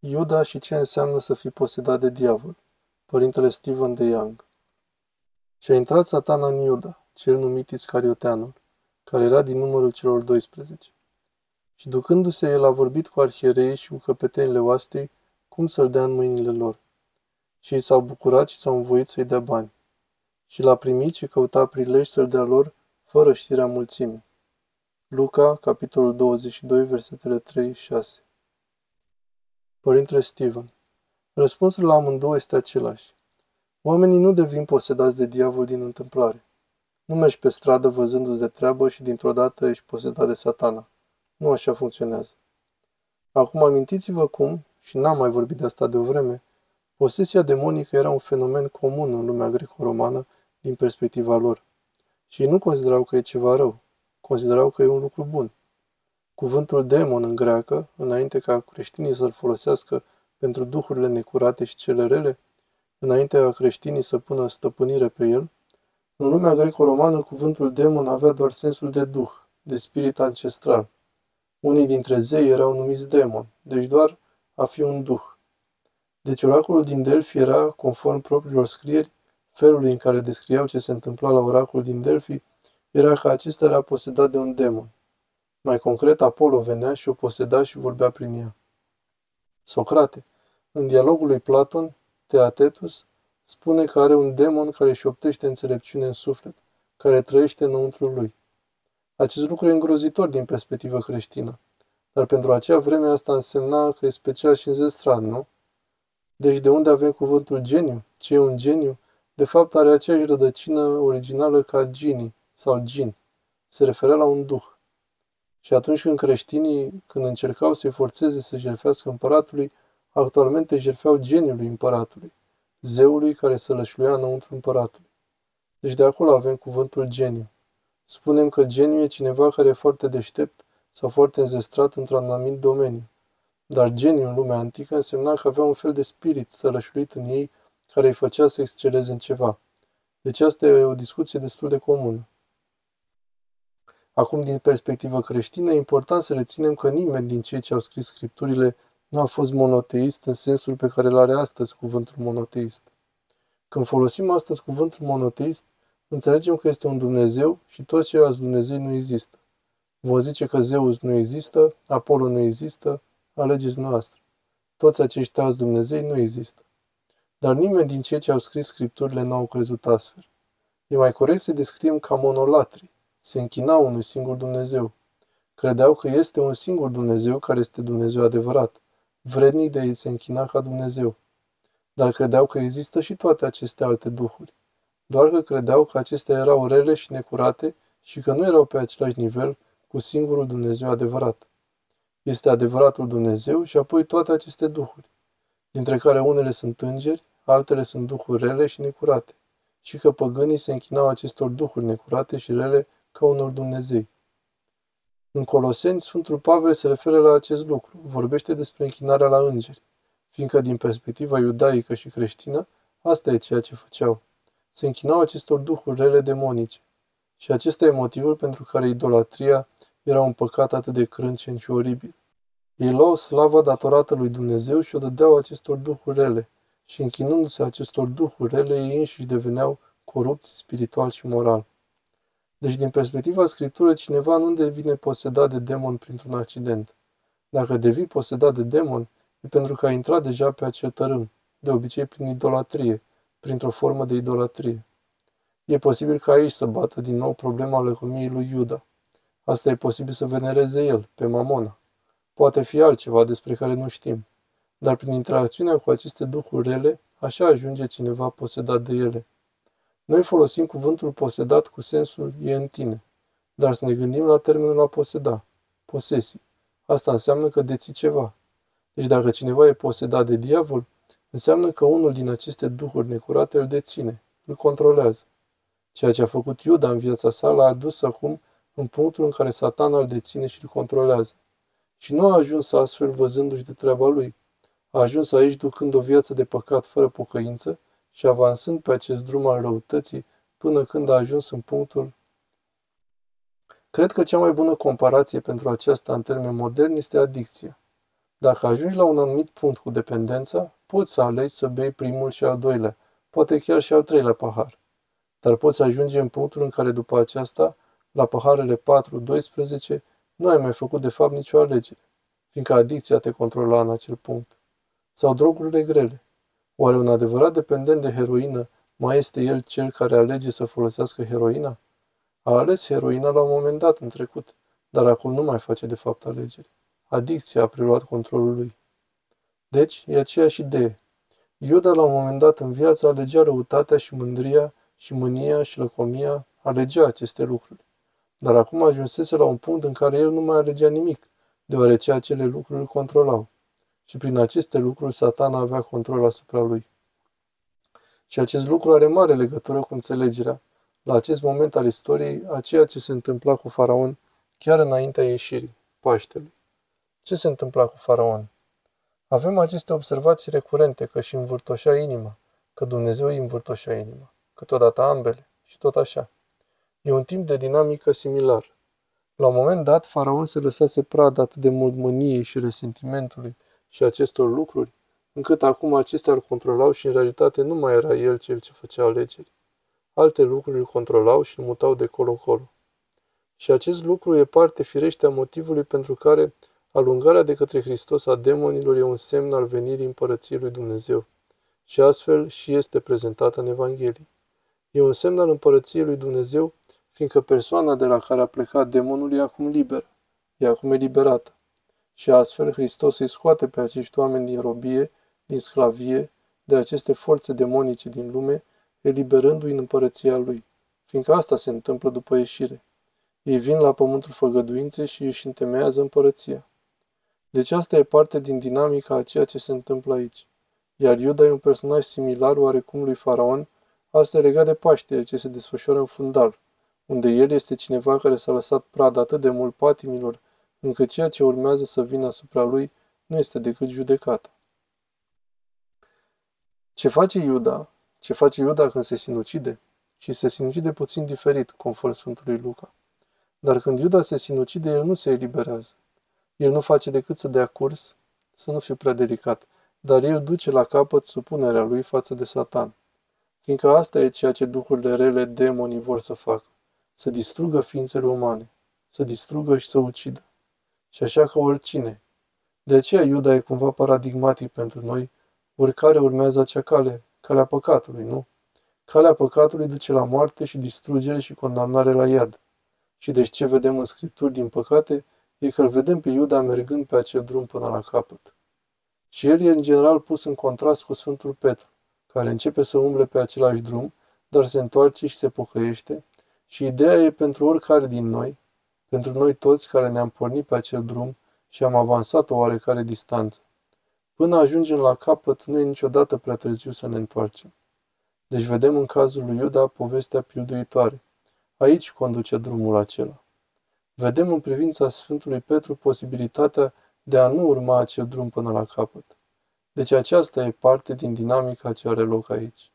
Iuda și ce înseamnă să fii posedat de diavol. Părintele Stephen de Young. Și a intrat satana în Iuda, cel numit Iscarioteanul, care era din numărul celor 12. Și ducându-se, el a vorbit cu arhierei și cu căpetenile oastei, cum să-l dea în mâinile lor. Și ei s-au bucurat și s-au învoit să-i dea bani. Și l-a primit și căuta prilej să-l dea lor, fără știrea mulțimii. Luca, capitolul 22, versetele 3-6 Părintele Steven. Răspunsul la amândouă este același. Oamenii nu devin posedați de diavol din întâmplare. Nu mergi pe stradă văzându-ți de treabă și dintr-o dată ești posedat de satana. Nu așa funcționează. Acum amintiți-vă cum, și n-am mai vorbit de asta de o vreme, posesia demonică era un fenomen comun în lumea greco-romană din perspectiva lor. Și ei nu considerau că e ceva rău, considerau că e un lucru bun. Cuvântul demon în greacă, înainte ca creștinii să-l folosească pentru duhurile necurate și cele rele, înainte ca creștinii să pună stăpânire pe el, în lumea greco-romană cuvântul demon avea doar sensul de duh, de spirit ancestral. Unii dintre zei erau numiți demon, deci doar a fi un duh. Deci oracolul din Delphi era, conform propriilor scrieri, felului în care descriau ce se întâmpla la oracolul din Delphi, era că acesta era posedat de un demon. Mai concret, Apollo venea și o poseda și vorbea prin ea. Socrate, în dialogul lui Platon, Teatetus, spune că are un demon care își optește înțelepciune în suflet, care trăiește înăuntru lui. Acest lucru e îngrozitor din perspectivă creștină, dar pentru acea vreme asta însemna că e special și înzestrat, nu? Deci de unde avem cuvântul geniu? Ce e un geniu? De fapt are aceeași rădăcină originală ca genie sau gin. Se referă la un duh. Și atunci când creștinii, când încercau să-i forțeze să jerfească împăratului, actualmente jerfeau geniului împăratului, zeului care să lășluia înăuntru împăratului. Deci de acolo avem cuvântul geniu. Spunem că geniu e cineva care e foarte deștept sau foarte înzestrat într-un anumit domeniu. Dar geniu în lumea antică însemna că avea un fel de spirit sălășluit în ei care îi făcea să exceleze în ceva. Deci asta e o discuție destul de comună. Acum, din perspectivă creștină, e important să reținem că nimeni din cei ce au scris scripturile nu a fost monoteist în sensul pe care îl are astăzi cuvântul monoteist. Când folosim astăzi cuvântul monoteist, înțelegem că este un Dumnezeu și toți ceilalți Dumnezei nu există. Vă zice că Zeus nu există, Apollo nu există, alegeți noastră. Toți acești alți Dumnezei nu există. Dar nimeni din cei ce au scris scripturile nu au crezut astfel. E mai corect să descriem ca monolatri, se închinau unui singur Dumnezeu. Credeau că este un singur Dumnezeu care este Dumnezeu adevărat, vrednic de ei se închina ca Dumnezeu. Dar credeau că există și toate aceste alte duhuri. Doar că credeau că acestea erau rele și necurate și că nu erau pe același nivel cu singurul Dumnezeu adevărat. Este adevăratul Dumnezeu și apoi toate aceste duhuri, dintre care unele sunt îngeri, altele sunt duhuri rele și necurate, și că păgânii se închinau acestor duhuri necurate și rele ca unor Dumnezei. În Coloseni, Sfântul Pavel se referă la acest lucru, vorbește despre închinarea la îngeri, fiindcă din perspectiva iudaică și creștină, asta e ceea ce făceau. Se închinau acestor duhuri rele demonice. Și acesta e motivul pentru care idolatria era un păcat atât de crâncen și oribil. Ei luau slava datorată lui Dumnezeu și o dădeau acestor duhuri rele, și închinându-se acestor duhuri rele, ei înșiși deveneau corupți spiritual și moral. Deci, din perspectiva Scriptură, cineva nu devine posedat de demon printr-un accident. Dacă devii posedat de demon, e pentru că a intrat deja pe acel tărâm, de obicei prin idolatrie, printr-o formă de idolatrie. E posibil ca aici să bată din nou problema lăcomiei lui Iuda. Asta e posibil să venereze el, pe Mamona. Poate fi altceva despre care nu știm. Dar prin interacțiunea cu aceste duhuri rele, așa ajunge cineva posedat de ele. Noi folosim cuvântul posedat cu sensul e în tine, dar să ne gândim la termenul a poseda, posesii. Asta înseamnă că deții ceva. Deci dacă cineva e posedat de diavol, înseamnă că unul din aceste duhuri necurate îl deține, îl controlează. Ceea ce a făcut Iuda în viața sa l-a adus acum în punctul în care satana îl deține și îl controlează. Și nu a ajuns astfel văzându-și de treaba lui. A ajuns aici ducând o viață de păcat fără pocăință și avansând pe acest drum al răutății până când a ajuns în punctul Cred că cea mai bună comparație pentru aceasta în termeni moderni este adicția. Dacă ajungi la un anumit punct cu dependența, poți să alegi să bei primul și al doilea, poate chiar și al treilea pahar. Dar poți ajunge în punctul în care după aceasta, la paharele 4-12, nu ai mai făcut de fapt nicio alegere, fiindcă adicția te controla în acel punct. Sau drogurile grele. Oare un adevărat dependent de heroină mai este el cel care alege să folosească heroina? A ales heroina la un moment dat în trecut, dar acum nu mai face de fapt alegeri. Adicția a preluat controlul lui. Deci, e aceeași idee. Iuda la un moment dat în viață alegea răutatea și mândria și mânia și lăcomia, alegea aceste lucruri. Dar acum ajunsese la un punct în care el nu mai alegea nimic, deoarece acele lucruri îl controlau. Și prin aceste lucruri satana avea control asupra lui. Și acest lucru are mare legătură cu înțelegerea, la acest moment al istoriei, a ceea ce se întâmpla cu faraon chiar înaintea ieșirii, Paștelui. Ce se întâmpla cu faraon? Avem aceste observații recurente că și învârtoșea inima, că Dumnezeu îi învârtoșea inima, că totodată ambele și tot așa. E un timp de dinamică similar. La un moment dat, faraon se lăsase pradă atât de mult mâniei și resentimentului și acestor lucruri, încât acum acestea îl controlau și în realitate nu mai era el cel ce făcea alegeri. Alte lucruri îl controlau și îl mutau de colo-colo. Și acest lucru e parte firește a motivului pentru care alungarea de către Hristos a demonilor e un semn al venirii împărăției lui Dumnezeu. Și astfel și este prezentată în Evanghelie. E un semn al împărăției lui Dumnezeu, fiindcă persoana de la care a plecat demonul e acum liberă, e acum eliberată. Și astfel Hristos îi scoate pe acești oameni din robie, din sclavie, de aceste forțe demonice din lume, eliberându-i în împărăția lui, fiindcă asta se întâmplă după ieșire. Ei vin la pământul făgăduinței și își întemeiază împărăția. Deci asta e parte din dinamica a ceea ce se întâmplă aici. Iar Iuda e un personaj similar oarecum lui Faraon, asta e legat de Paștele ce se desfășoară în fundal, unde el este cineva care s-a lăsat pradă atât de mult patimilor, încât ceea ce urmează să vină asupra lui nu este decât judecata. Ce face Iuda? Ce face Iuda când se sinucide? Și se sinucide puțin diferit, conform Sfântului Luca. Dar când Iuda se sinucide, el nu se eliberează. El nu face decât să dea curs, să nu fiu prea delicat, dar el duce la capăt supunerea lui față de Satan. Fiindcă asta e ceea ce duhurile rele, demonii vor să facă. Să distrugă ființele umane, să distrugă și să ucidă. Și așa ca oricine. De aceea Iuda e cumva paradigmatic pentru noi, oricare urmează acea cale, calea păcatului, nu? Calea păcatului duce la moarte și distrugere și condamnare la iad. Și deci ce vedem în Scripturi, din păcate, e că îl vedem pe Iuda mergând pe acel drum până la capăt. Și el e în general pus în contrast cu Sfântul Petru, care începe să umble pe același drum, dar se întoarce și se pocăiește, și ideea e pentru oricare din noi, pentru noi toți care ne-am pornit pe acel drum și am avansat o oarecare distanță. Până ajungem la capăt, nu e niciodată prea târziu să ne întoarcem. Deci vedem în cazul lui Iuda povestea pilduitoare. Aici conduce drumul acela. Vedem în privința Sfântului Petru posibilitatea de a nu urma acel drum până la capăt. Deci aceasta e parte din dinamica ce are loc aici.